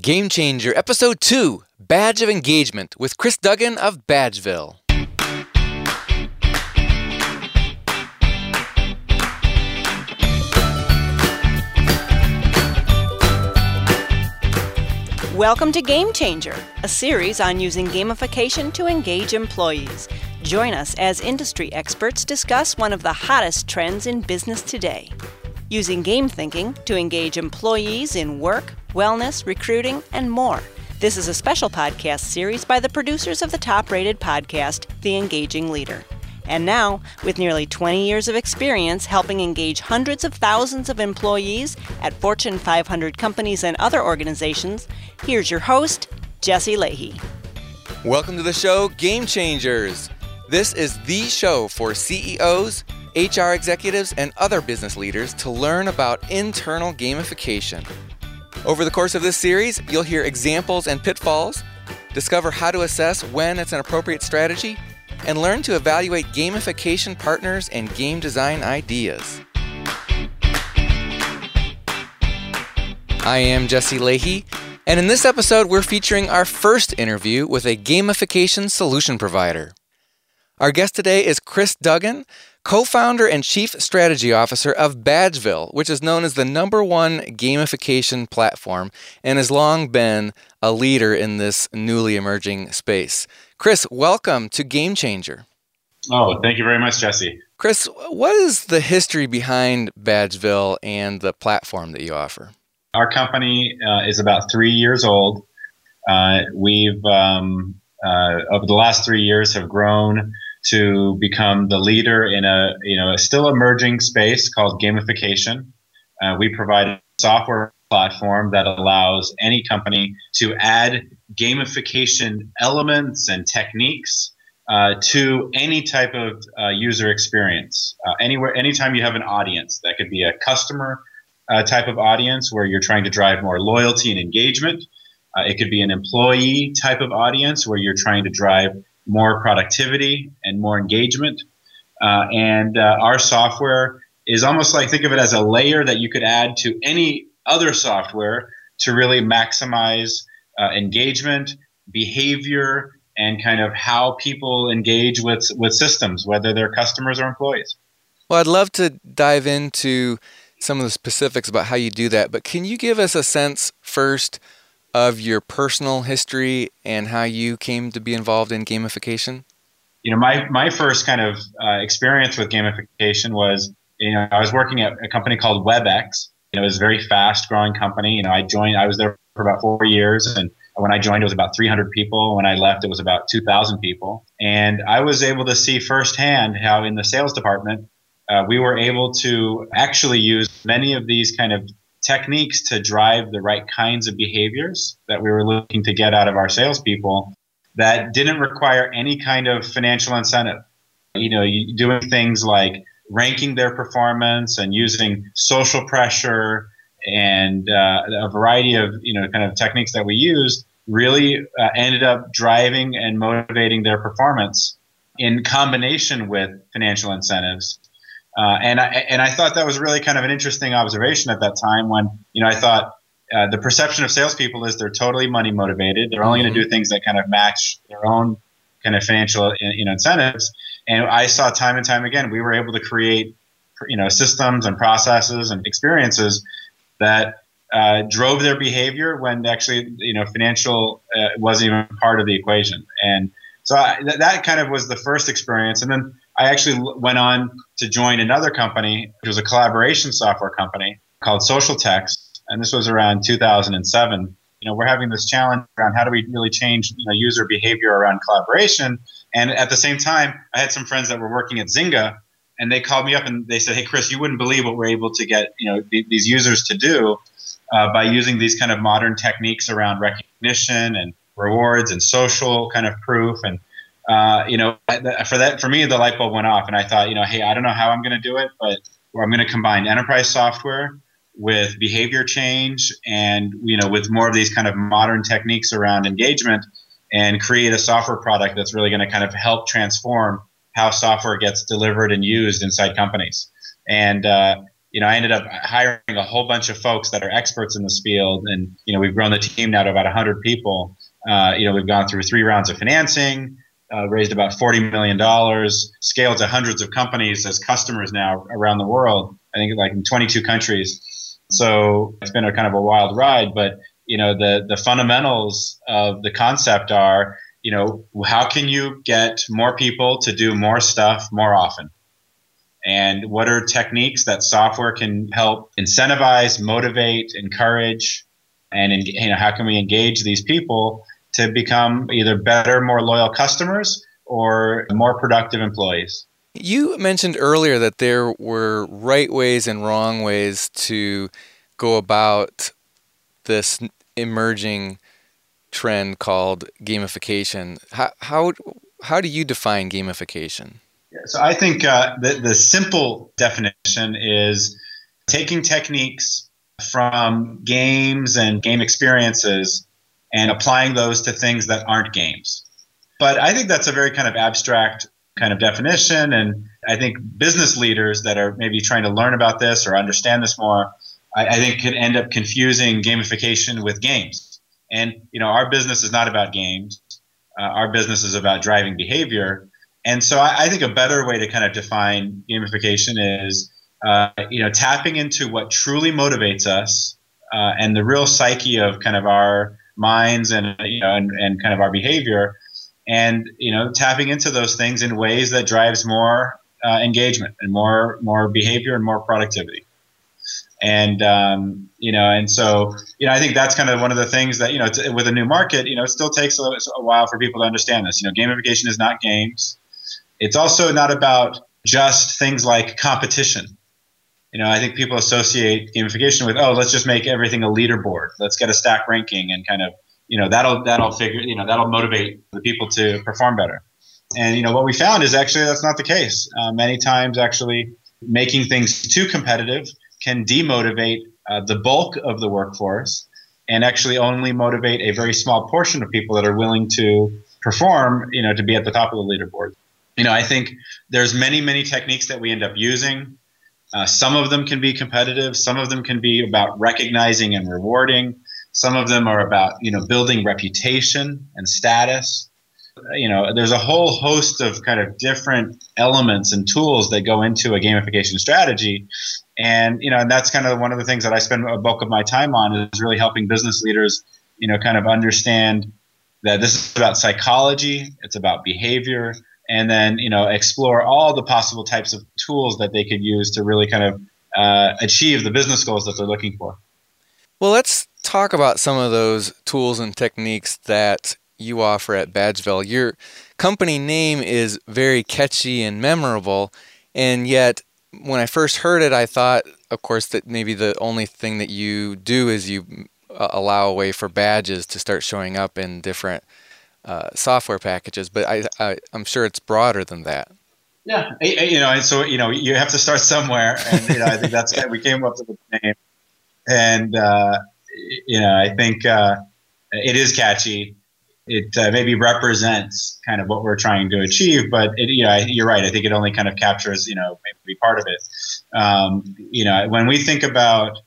Game Changer, Episode 2 Badge of Engagement with Kris Duggan of Badgeville. Welcome to Game Changer, a series on using gamification to engage employees. Join us as industry experts discuss one of the hottest trends in business today using game thinking to engage employees in work, wellness, recruiting, and more. This is a special podcast series by the producers of the top rated podcast, The Engaging Leader. And now, with nearly 20 years of experience helping engage hundreds of thousands of employees at Fortune 500 companies and other organizations, here's your host, Jesse Lahey. Welcome to the show, Game Changers. This is the show for CEOs, HR executives, and other business leaders to learn about internal gamification. Over the course of this series, you'll hear examples and pitfalls, discover how to assess when it's an appropriate strategy, and learn to evaluate gamification partners and game design ideas. I am Jesse Lahey, and in this episode, we're featuring our first interview with a gamification solution provider. Our guest today is Kris Duggan, co founder and chief strategy officer of Badgeville, which is known as the number one gamification platform and has long been a leader in this newly emerging space. Kris, welcome to Game Changer. Oh, thank you very much, Jesse. Kris, what is the history behind Badgeville and the platform that you offer? Our company uh, is about three years old. Uh, we've, um, uh, over the last three years, have grown to become the leader in a you know a still emerging space called gamification. Uh, we provide a software platform that allows any company to add gamification elements and techniques uh, to any type of uh, user experience. Uh, anywhere, anytime you have an audience, that could be a customer uh, type of audience where you're trying to drive more loyalty and engagement. Uh, it could be an employee type of audience where you're trying to drive more productivity and more engagement. Uh, and uh, our software is almost like think of it as a layer that you could add to any other software to really maximize uh, engagement, behavior, and kind of how people engage with with systems, whether they're customers or employees. Well, I'd love to dive into some of the specifics about how you do that, but can you give us a sense first of your personal history and how you came to be involved in gamification? You know, my, my first kind of uh, experience with gamification was, you know, I was working at a company called WebEx. You know, it was a very fast growing company. You know, I joined, I was there for about four years and when I joined, it was about 300 people. When I left, it was about 2,000 people. And I was able to see firsthand how in the sales department, uh, we were able to actually use many of these kind of techniques to drive the right kinds of behaviors that we were looking to get out of our salespeople that didn't require any kind of financial incentive. You know, doing things like ranking their performance and using social pressure and uh, a variety of you know kind of techniques that we used really uh, ended up driving and motivating their performance in combination with financial incentives uh, and I and I thought that was really kind of an interesting observation at that time when you know I thought uh, the perception of salespeople is they're totally money motivated. They're only going to do things that kind of match their own kind of financial you know incentives. And I saw time and time again we were able to create you know systems and processes and experiences that uh, drove their behavior when actually you know financial uh, wasn't even part of the equation. And so I, th- that kind of was the first experience. And then I actually went on to join another company, which was a collaboration software company called Socialtext, and this was around 2007. You know, we're having this challenge around how do we really change you know user behavior around collaboration, and at the same time, I had some friends that were working at Zynga, and they called me up and they said, "Hey, Kris, you wouldn't believe what we're able to get you know th- these users to do uh, by using these kind of modern techniques around recognition and rewards and social kind of proof and uh, you know, for that, for me, the light bulb went off, and I thought, you know, hey, I don't know how I'm going to do it, but I'm going to combine enterprise software with behavior change, and you know, with more of these kind of modern techniques around engagement, and create a software product that's really going to kind of help transform how software gets delivered and used inside companies. And uh, you know, I ended up hiring a whole bunch of folks that are experts in this field, and you know, we've grown the team now to about 100 people. Uh, you know, we've gone through three rounds of financing, uh, raised about 40 million dollars, scaled to hundreds of companies as customers now around the world. I think like in 22 countries. So it's been a kind of a wild ride, but you know, the the fundamentals of the concept are, you know, how can you get more people to do more stuff more often? and what are techniques that software can help incentivize, motivate, encourage, and you know how can we engage these people to become either better, more loyal customers or more productive employees. You mentioned earlier that there were right ways and wrong ways to go about this emerging trend called gamification. How how how do you define gamification? So I think uh, the, the simple definition is taking techniques from games and game experiences and applying those to things that aren't games. But I think that's a very kind of abstract kind of definition. And I think business leaders that are maybe trying to learn about this or understand this more, I, I think could end up confusing gamification with games. And, you know, our business is not about games. Uh, our business is about driving behavior. And so I, I, think a better way to kind of define gamification is, uh, you know, tapping into what truly motivates us uh, and the real psyche of kind of our minds and you know and, and kind of our behavior, and you know, tapping into those things in ways that drives more uh, engagement and more more behavior and more productivity. And um, you know, and so you know, I think that's kind of one of the things that you know, with a new market, you know, it still takes a, a while for people to understand this. You know, gamification is not games it's also not about just things like competition. You know, I think people associate gamification with, oh, let's just make everything a leaderboard. Let's get a stack ranking and kind of, you know, that'll that'll figure, you know, that'll motivate the people to perform better. And you know, what we found is actually that's not the case. Uh, many times, actually, making things too competitive can demotivate uh, the bulk of the workforce and actually only motivate a very small portion of people that are willing to perform, you know, to be at the top of the leaderboard you know, I think there's many, many techniques that we end up using. Uh, some of them can be competitive. Some of them can be about recognizing and rewarding. Some of them are about, you know, building reputation and status. You know, there's a whole host of kind of different elements and tools that go into a gamification strategy. And, you know, and that's kind of one of the things that I spend a bulk of my time on is really helping business leaders, you know, kind of understand that this is about psychology, it's about behavior, and then you know explore all the possible types of tools that they could use to really kind of uh, achieve the business goals that they're looking for. Well, let's talk about some of those tools and techniques that you offer at Badgeville. Your company name is very catchy and memorable, and yet when I first heard it, I thought, of course, that maybe the only thing that you do is you uh, allow a way for badges to start showing up in different uh, software packages, but I, I am sure it's broader than that. Yeah, you know, and so you know, you have to start somewhere, and you know, I think that's we came up with the name, and uh, you know, I think uh, it is catchy. It uh, maybe represents kind of what we're trying to achieve, but it, you know, you're right. I think it only kind of captures, you know, maybe part of it. Um, you know, when we think about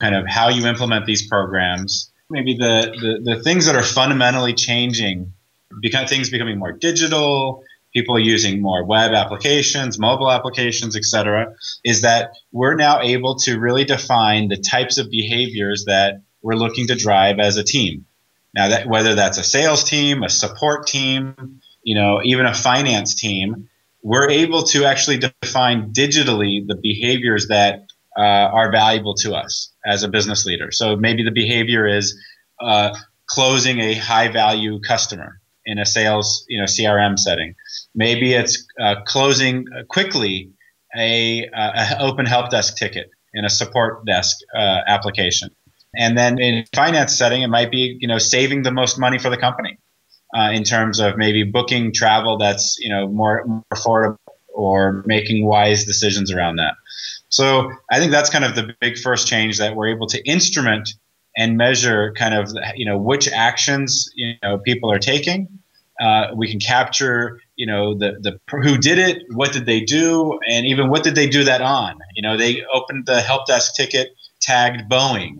kind of how you implement these programs, maybe the, the, the things that are fundamentally changing become things becoming more digital, people using more web applications, mobile applications, etc., is that we're now able to really define the types of behaviors that we're looking to drive as a team. Now, that whether that's a sales team, a support team, you know, even a finance team, we're able to actually define digitally the behaviors that uh, are valuable to us as a business leader. So maybe the behavior is uh, closing a high value customer in a sales you know CRM setting. Maybe it's uh, closing quickly a, a, open help desk ticket in a support desk uh, application. And then in finance setting, it might be you know saving the most money for the company uh, in terms of maybe booking travel that's you know more, more affordable or making wise decisions around that. So I think that's kind of the big first change that we're able to instrument and measure kind of you know which actions you know people are taking Uh, we can capture, you know, the the who did it, what did they do, and even what did they do that on. You know, they opened the help desk ticket tagged Boeing.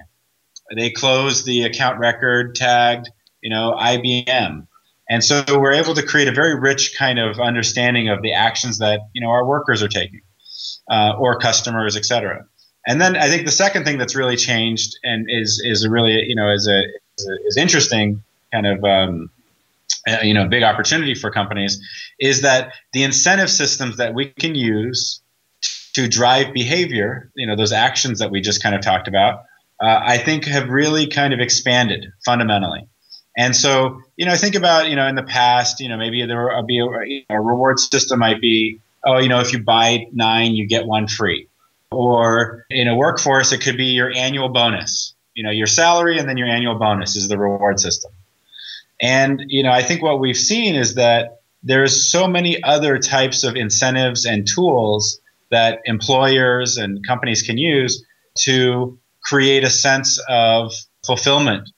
They closed the account record tagged, you know, IBM. And so we're able to create a very rich kind of understanding of the actions that you know our workers are taking, uh, or customers, et cetera. And then I think the second thing that's really changed and is is really you know is a is, a, is interesting kind of um, uh, you know big opportunity for companies is that the incentive systems that we can use to drive behavior, you know those actions that we just kind of talked about, uh, I think have really kind of expanded fundamentally. And so, you know, think about, you know, in the past, you know, maybe there would be a, a reward system might be, oh, you know, if you buy nine, you get one free or in a workforce, it could be your annual bonus. You know, your salary and then your annual bonus is the reward system. And you know, I think what we've seen is that there's so many other types of incentives and tools that employers and companies can use to create a sense of fulfillment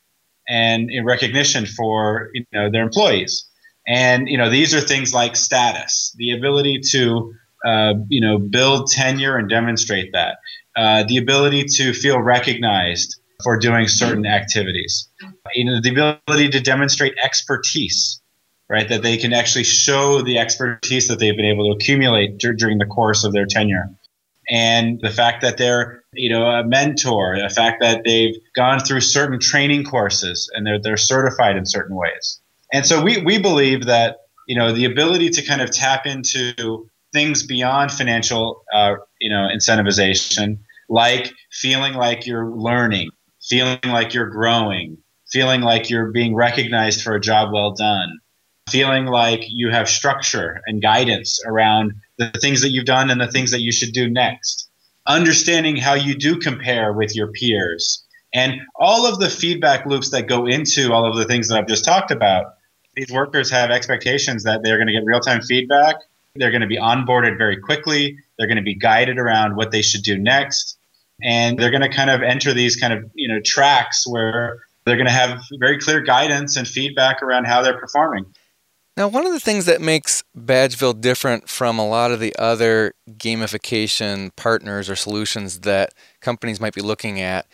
and recognition for you know their employees. And you know, these are things like status, the ability to uh, you know, build tenure and demonstrate that. Uh, the ability to feel recognized for doing certain activities. You know, the ability to demonstrate expertise, right? That they can actually show the expertise that they've been able to accumulate dur- during the course of their tenure. And the fact that they're, you know, a mentor, the fact that they've gone through certain training courses and they're, they're certified in certain ways. And so we, we believe that, you know, the ability to kind of tap into things beyond financial, uh, you know, incentivization, like feeling like you're learning, feeling like you're growing, feeling like you're being recognized for a job well done, feeling like you have structure and guidance around the things that you've done and the things that you should do next, understanding how you do compare with your peers, and all of the feedback loops that go into all of the things that I've just talked about. These workers have expectations that they're going to get real time feedback they're going to be onboarded very quickly. They're going to be guided around what they should do next. And they're going to kind of enter these kind of, you know, tracks where they're going to have very clear guidance and feedback around how they're performing. Now, one of the things that makes Badgeville different from a lot of the other gamification partners or solutions that companies might be looking at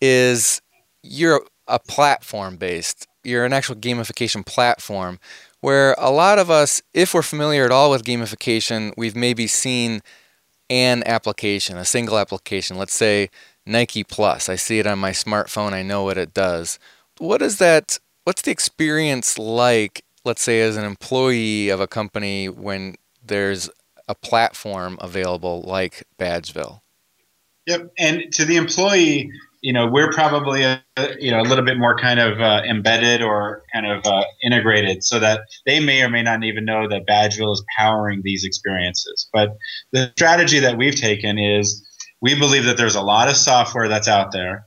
is you're a platform based, you're an actual gamification platform where a lot of us, if we're familiar at all with gamification, we've maybe seen an application, a single application. Let's say Nike Plus. I see it on my smartphone, I know what it does. What is that? What's the experience like, let's say, as an employee of a company when there's a platform available like Badgeville? Yep. And to the employee, you know, we're probably a, you know a little bit more kind of uh, embedded or kind of uh, integrated, so that they may or may not even know that Badgeville is powering these experiences. But the strategy that we've taken is we believe that there's a lot of software that's out there,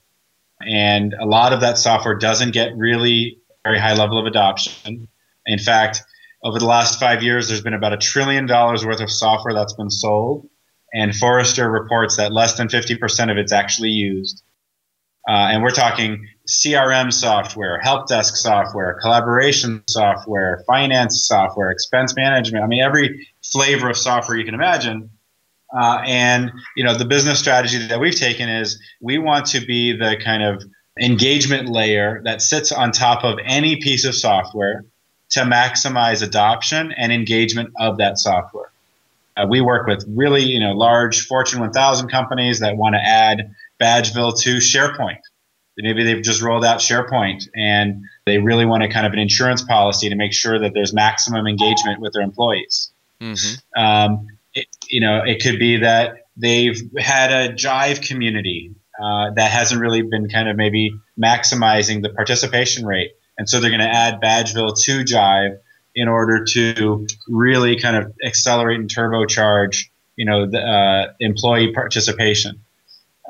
and a lot of that software doesn't get really very high level of adoption. In fact, over the last five years, there's been about a trillion dollars worth of software that's been sold, and Forrester reports that less than 50% of it's actually used. Uh, and we're talking CRM software, help desk software, collaboration software, finance software, expense management. I mean, every flavor of software you can imagine. Uh, and you know, the business strategy that we've taken is we want to be the kind of engagement layer that sits on top of any piece of software to maximize adoption and engagement of that software. Uh, we work with really, you know, large Fortune 1000 companies that want to add Badgeville to SharePoint. Maybe they've just rolled out SharePoint and they really want a kind of an insurance policy to make sure that there's maximum engagement with their employees. Mm-hmm. Um, it, you know, it could be that they've had a Jive community uh, that hasn't really been kind of maybe maximizing the participation rate, and so they're going to add Badgeville to Jive in order to really kind of accelerate and turbocharge, you know, the uh, employee participation.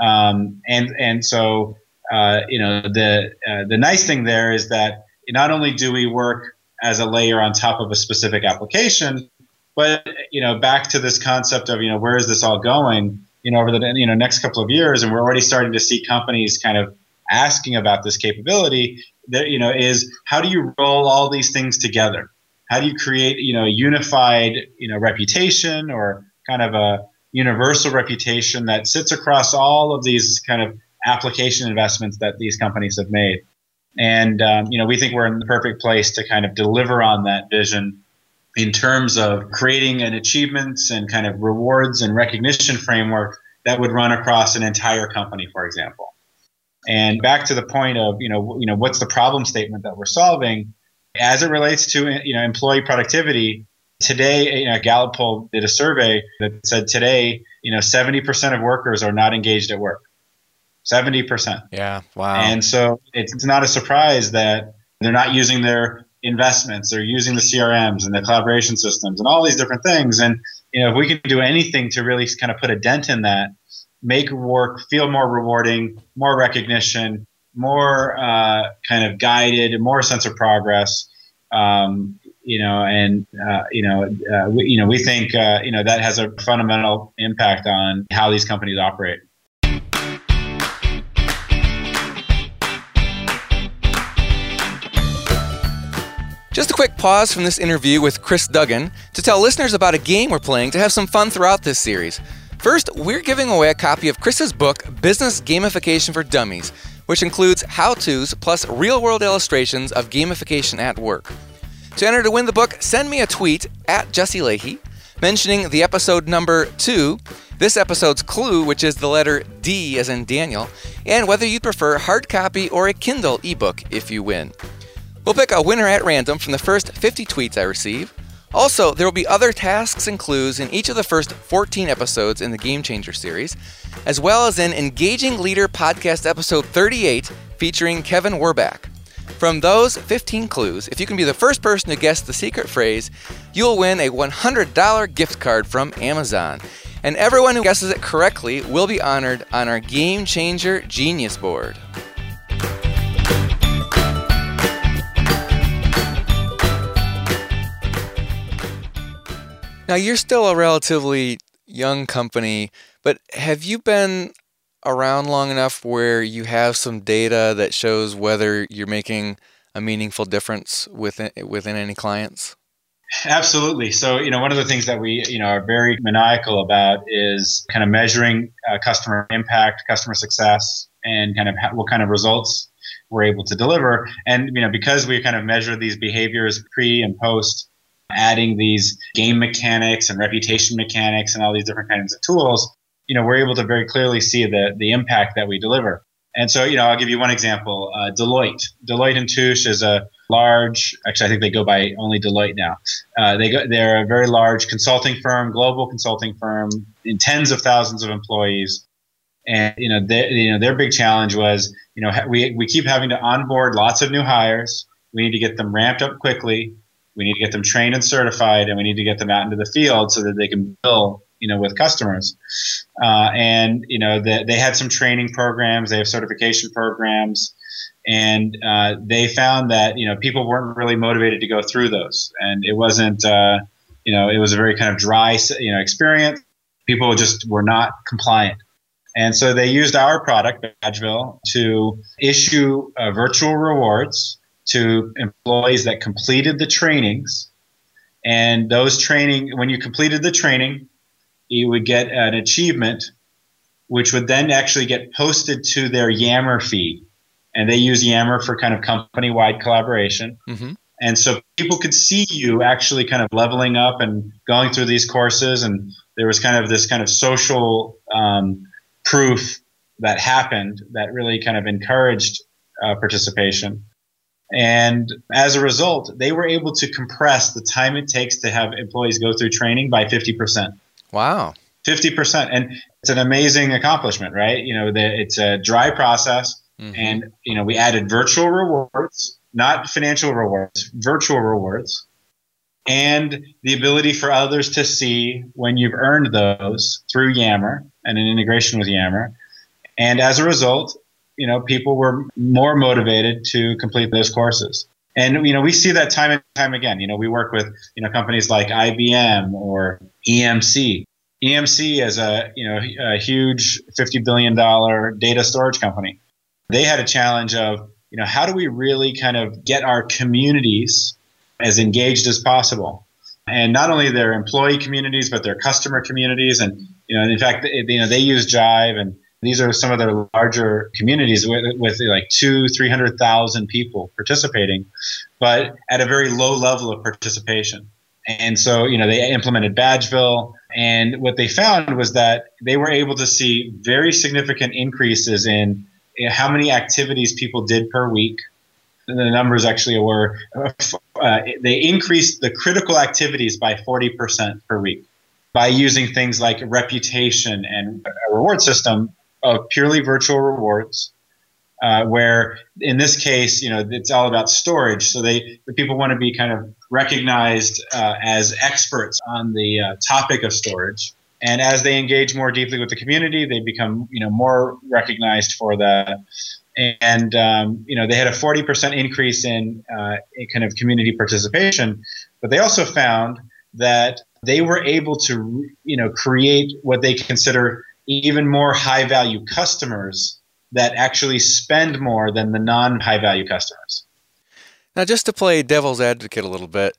Um, and and so uh, you know the uh, the nice thing there is that not only do we work as a layer on top of a specific application, but you know back to this concept of you know where is this all going? You know over the you know next couple of years, and we're already starting to see companies kind of asking about this capability. That you know is how do you roll all these things together? How do you create, you know, a unified, you know, reputation or kind of a universal reputation that sits across all of these kind of application investments that these companies have made? And um, you know, we think we're in the perfect place to kind of deliver on that vision in terms of creating an achievements and kind of rewards and recognition framework that would run across an entire company, for example. And back to the point of, you know, you know, what's the problem statement that we're solving as it relates to, you know, employee productivity? Today, you know, Gallup poll did a survey that said today, you know, 70% of workers are not engaged at work. 70%. Yeah, wow. And so it's, not a surprise that they're not using their investments, they're using the CRMs and the collaboration systems and all these different things. And, you know, if we can do anything to really kind of put a dent in that, make work feel more rewarding, more recognition, more uh, kind of guided, more sense of progress. Um, you know, and uh, you know, uh, we, you know, we think uh, you know that has a fundamental impact on how these companies operate. Just a quick pause from this interview with Kris Duggan to tell listeners about a game we're playing to have some fun throughout this series. First, we're giving away a copy of Kris's book, Business Gamification for Dummies, which includes how to's plus real world illustrations of gamification at work. To enter to win the book, send me a tweet at Jesse Lahey mentioning the episode number two, this episode's clue, which is the letter D as in Daniel, and whether you prefer hard copy or a Kindle ebook if you win. We'll pick a winner at random from the first 50 tweets I receive. Also, there will be other tasks and clues in each of the first 14 episodes in the Game Changer series, as well as in Engaging Leader Podcast episode 38 featuring Kevin Werbach. From those 15 clues, if you can be the first person to guess the secret phrase, you'll win a $100 gift card from Amazon. And everyone who guesses it correctly will be honored on our Game Changer Genius Board. Now, you're still a relatively young company, but have you been around long enough where you have some data that shows whether you're making a meaningful difference within within any clients? Absolutely. So, you know, one of the things that we, you know, are very maniacal about is kind of measuring uh, customer impact, customer success, and kind of what kind of results we're able to deliver. And, you know, because we kind of measure these behaviors pre and post adding these game mechanics and reputation mechanics and all these different kinds of tools, you know, we're able to very clearly see the, the impact that we deliver. And so, you know, I'll give you one example. Uh, Deloitte. Deloitte and Touche is a large, actually, I think they go by only Deloitte now. Uh, they go, they're a very large consulting firm, global consulting firm, in tens of thousands of employees. And, you know, they, you know, their big challenge was, you know, we, we keep having to onboard lots of new hires. We need to get them ramped up quickly. We need to get them trained and certified, and we need to get them out into the field so that they can bill, you know, with customers. Uh, and you know, the, they had some training programs, they have certification programs, and uh, they found that you know people weren't really motivated to go through those, and it wasn't, uh, you know, it was a very kind of dry, you know, experience. People just were not compliant. And so they used our product, Badgeville, to issue uh, virtual rewards to employees that completed the trainings. And those training, when you completed the training, you would get an achievement, which would then actually get posted to their Yammer feed. And they use Yammer for kind of company wide collaboration. Mm-hmm. And so people could see you actually kind of leveling up and going through these courses. And there was kind of this kind of social um, proof that happened that really kind of encouraged uh, participation. And as a result, they were able to compress the time it takes to have employees go through training by 50%. Wow. 50%. And it's an amazing accomplishment, right? You know, the, it's a dry process. Mm-hmm. And, you know, we added virtual rewards, not financial rewards, virtual rewards, and the ability for others to see when you've earned those through Yammer and an integration with Yammer. And as a result, you know, people were more motivated to complete those courses. And you know, we see that time and time again. You know, we work with you know companies like IBM or EMC. EMC is a you know a huge fifty billion dollar data storage company. They had a challenge of you know how do we really kind of get our communities as engaged as possible. And not only their employee communities, but their customer communities. And, you know, in fact, you know, they use Jive and these are some of their larger communities with, with like two, 300,000 people participating, but at a very low level of participation. And so, you know, they implemented Badgeville. And what they found was that they were able to see very significant increases in how many activities people did per week. And the numbers actually were uh, they increased the critical activities by 40% per week by using things like reputation and a reward system of purely virtual rewards uh, where in this case, you know, it's all about storage. So they, the people want to be kind of recognized uh, as experts on the uh, topic of storage. And as they engage more deeply with the community, they become, you know, more recognized for that. And um, you know, they had a 40% increase in, uh, in kind of community participation, but they also found that they were able to, you know, create what they consider even more high value customers that actually spend more than the non high value customers. Now, just to play devil's advocate a little bit,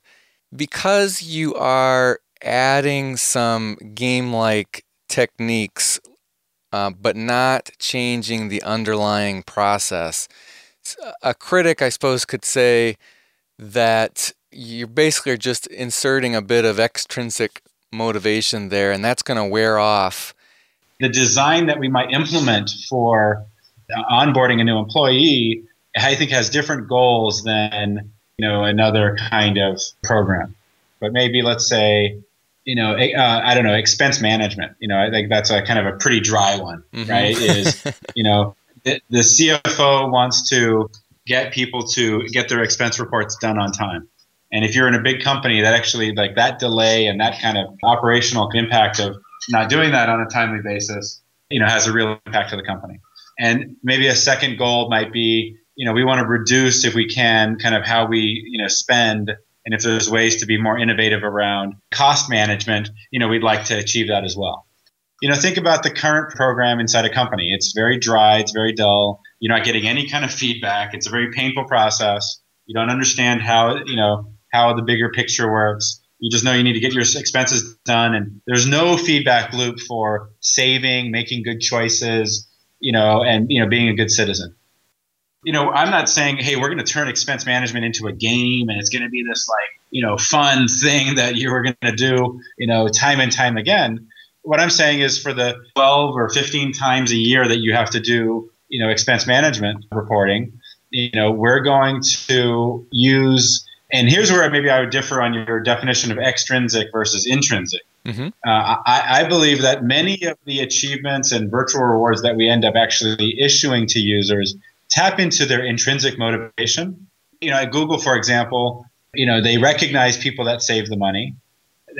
because you are adding some game like techniques, uh, but not changing the underlying process, a critic, I suppose, could say that you're basically just inserting a bit of extrinsic motivation there, and that's going to wear off. The design that we might implement for onboarding a new employee, I think has different goals than you know another kind of program. But maybe let's say you know uh, I don't know expense management. You know I think that's a kind of a pretty dry one, mm-hmm. right? Is you know the, the CFO wants to get people to get their expense reports done on time. And if you're in a big company, that actually like that delay and that kind of operational impact of not doing that on a timely basis, you know, has a real impact to the company. And maybe a second goal might be, you know, we want to reduce if we can kind of how we, you know, spend and if there's ways to be more innovative around cost management, you know, we'd like to achieve that as well. You know, think about the current program inside a company. It's very dry, it's very dull. You're not getting any kind of feedback. It's a very painful process. You don't understand how, you know, how the bigger picture works. You just know you need to get your expenses done and there's no feedback loop for saving, making good choices, you know, and you know, being a good citizen. You know, I'm not saying, hey, we're going to turn expense management into a game and it's going to be this like, you know, fun thing that you are going to do, you know, time and time again. What I'm saying is for the 12 or 15 times a year that you have to do, you know, expense management reporting, you know, we're going to use and here's where maybe I would differ on your definition of extrinsic versus intrinsic. Mm-hmm. Uh, I, I, believe that many of the achievements and virtual rewards that we end up actually issuing to users tap into their intrinsic motivation. You know, at Google, for example, you know they recognize people that save the money.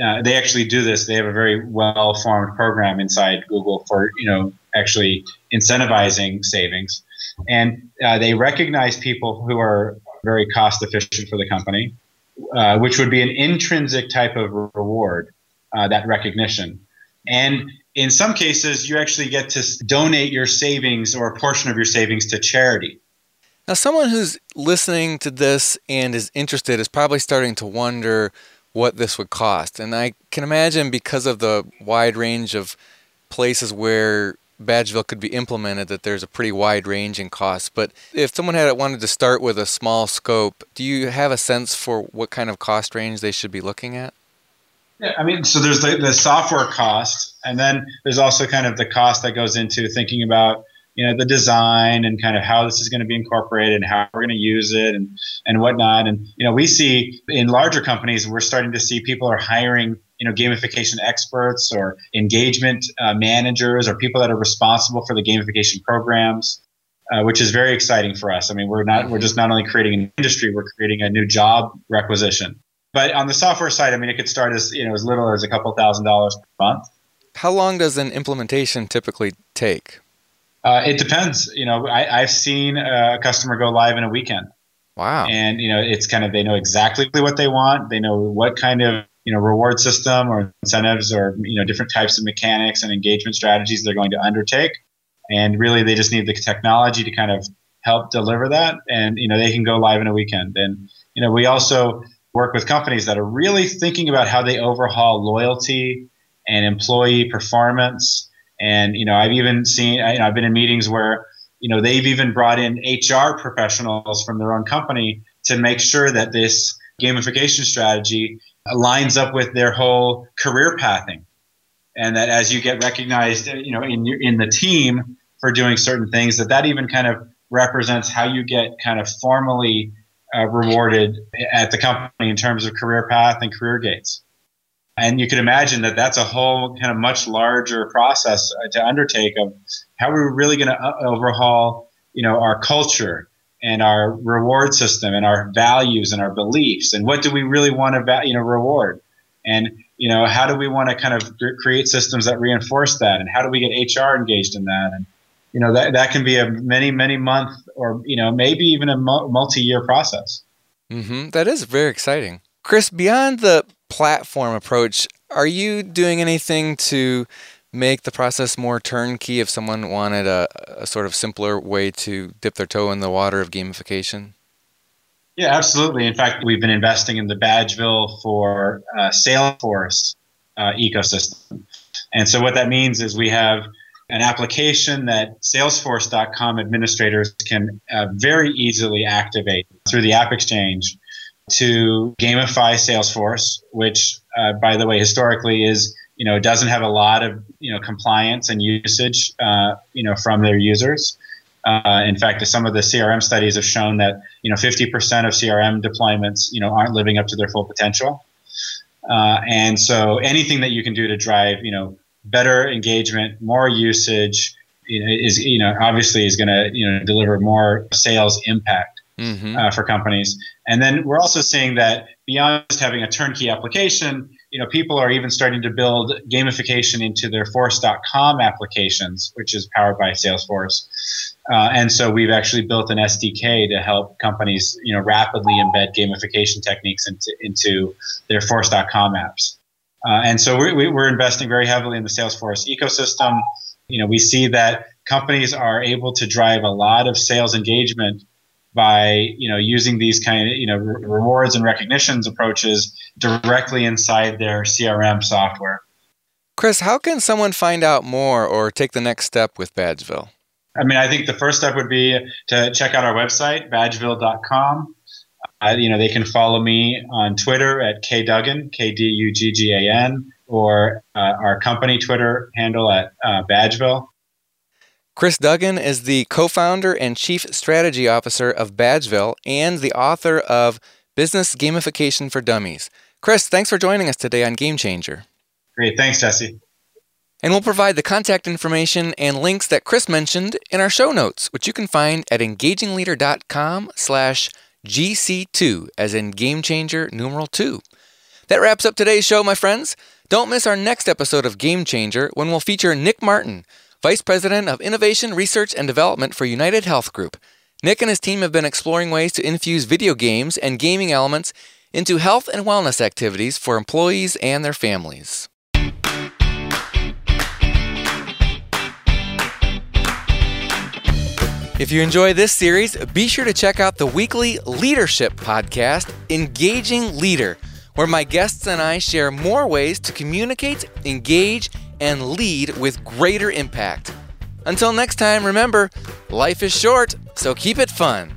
Uh, they actually do this. They have a very well formed program inside Google for you know actually incentivizing savings, and uh, they recognize people who are very cost efficient for the company, uh, which would be an intrinsic type of reward uh, that recognition. And in some cases, you actually get to donate your savings or a portion of your savings to charity. Now, someone who's listening to this and is interested is probably starting to wonder what this would cost. And I can imagine because of the wide range of places where Badgeville could be implemented that there's a pretty wide range in costs. But if someone had wanted to start with a small scope, do you have a sense for what kind of cost range they should be looking at? Yeah, I mean, so there's the, the software cost, and then there's also kind of the cost that goes into thinking about you know the design and kind of how this is going to be incorporated and how we're going to use it and and whatnot. And you know, we see in larger companies we're starting to see people are hiring you know gamification experts or engagement uh, managers or people that are responsible for the gamification programs. Uh, which is very exciting for us. I mean, we're not we're just not only creating an industry, we're creating a new job requisition. But on the software side, I mean, it could start as you know as little as a couple thousand dollars per month. How long does an implementation typically take? Uh, it depends. You know, I, have seen a customer go live in a weekend. Wow. And you know, it's kind of they know exactly what they want. They know what kind of you know reward system or incentives or you know different types of mechanics and engagement strategies they're going to undertake. And really, they just need the technology to kind of help deliver that. And you know, they can go live in a weekend. And you know, we also work with companies that are really thinking about how they overhaul loyalty and employee performance. And you know, I've even seen, you know, I've been in meetings where you know they've even brought in HR professionals from their own company to make sure that this gamification strategy lines up with their whole career pathing, and that as you get recognized, you know, in your, in the team for doing certain things, that that even kind of represents how you get kind of formally uh, rewarded at the company in terms of career path and career gates. And you can imagine that that's a whole kind of much larger process uh, to undertake of how are we really going to uh, overhaul, you know, our culture and our reward system and our values and our beliefs and what do we really want to, you know, reward? And you know how do we want to kind of create systems that reinforce that and how do we get HR engaged in that? And you know that that can be a many many month or you know maybe even a multi-year process. Mm-hmm. that is very exciting. Kris beyond the platform approach are you doing anything to make the process more turnkey if someone wanted a, a sort of simpler way to dip their toe in the water of gamification? Yeah absolutely. In fact we've been investing in the badgeville for uh, salesforce uh, ecosystem. And so what that means is we have an application that Salesforce.com administrators can uh, very easily activate through the App Exchange to gamify Salesforce, which, uh, by the way, historically is you know doesn't have a lot of you know compliance and usage uh, you know from their users. Uh, in fact, some of the CRM studies have shown that you know 50% of CRM deployments you know aren't living up to their full potential. Uh, and so anything that you can do to drive you know better engagement, more usage you know, is you know obviously is going to you know deliver more sales impact mm-hmm. uh, for companies. And then we're also seeing that beyond just having a turnkey application, you know, people are even starting to build gamification into their Force.com applications, which is powered by Salesforce. Uh, and so we've actually built an SDK to help companies, you know, rapidly embed gamification techniques into, into their Force.com apps. Uh, and so we're, we're investing very heavily in the Salesforce ecosystem. You know, we see that companies are able to drive a lot of sales engagement by you know using these kind of you know re- rewards and recognitions approaches directly inside their CRM software. Kris, how can someone find out more or take the next step with Badgeville? I mean, I think the first step would be to check out our website, badgeville.com. Uh, you know, they can follow me on Twitter at kduggan, K D U G G A N, or uh, our company Twitter handle at uh, Badgeville. Kris Duggan is the co founder and chief strategy officer of Badgeville and the author of Business Gamification for Dummies. Kris, thanks for joining us today on Game Changer. Great. Thanks, Jesse. And we'll provide the contact information and links that Kris mentioned in our show notes, which you can find at engagingleader.com slash GC2, as in Game Changer numeral 2. That wraps up today's show, my friends. Don't miss our next episode of Game Changer when we'll feature Nick Martin, Vice President of Innovation, Research, and Development for UnitedHealth Group. Nick and his team have been exploring ways to infuse video games and gaming elements into health and wellness activities for employees and their families. If you enjoy this series, be sure to check out the weekly leadership podcast, Engaging Leader, where my guests and I share more ways to communicate, engage, and lead with greater impact. Until next time, remember, life is short, so keep it fun.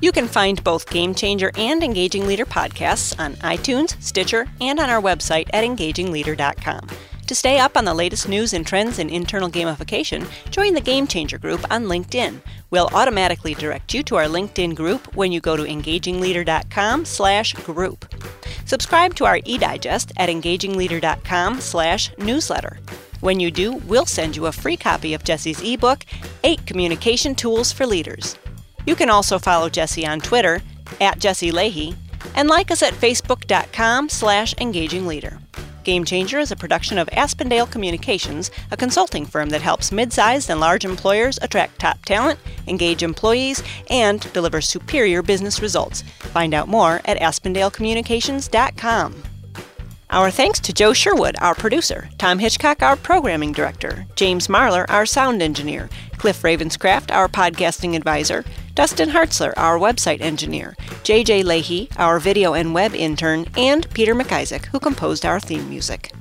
You can find both Game Changer and Engaging Leader podcasts on iTunes, Stitcher, and on our website at engagingleader.com. To stay up on the latest news and trends in internal gamification, join the Game Changer group on LinkedIn. We'll automatically direct you to our LinkedIn group when you go to engagingleader.com/group. Subscribe to our e-digest at engagingleader.com/newsletter. When you do, we'll send you a free copy of Jesse's ebook, 8 Communication Tools for Leaders. You can also follow Jesse on Twitter at Jesse Lahey and like us at facebook.com slash engagingleader. Game Changer is a production of Aspendale Communications, a consulting firm that helps mid sized and large employers attract top talent, engage employees, and deliver superior business results. Find out more at aspendalecommunications.com. Our thanks to Joe Sherwood, our producer, Tom Hitchcock, our programming director, James Marlar, our sound engineer, Cliff Ravenscraft, our podcasting advisor, Dustin Hartzler, our website engineer, JJ Lahey, our video and web intern, and Peter McIsaac, who composed our theme music.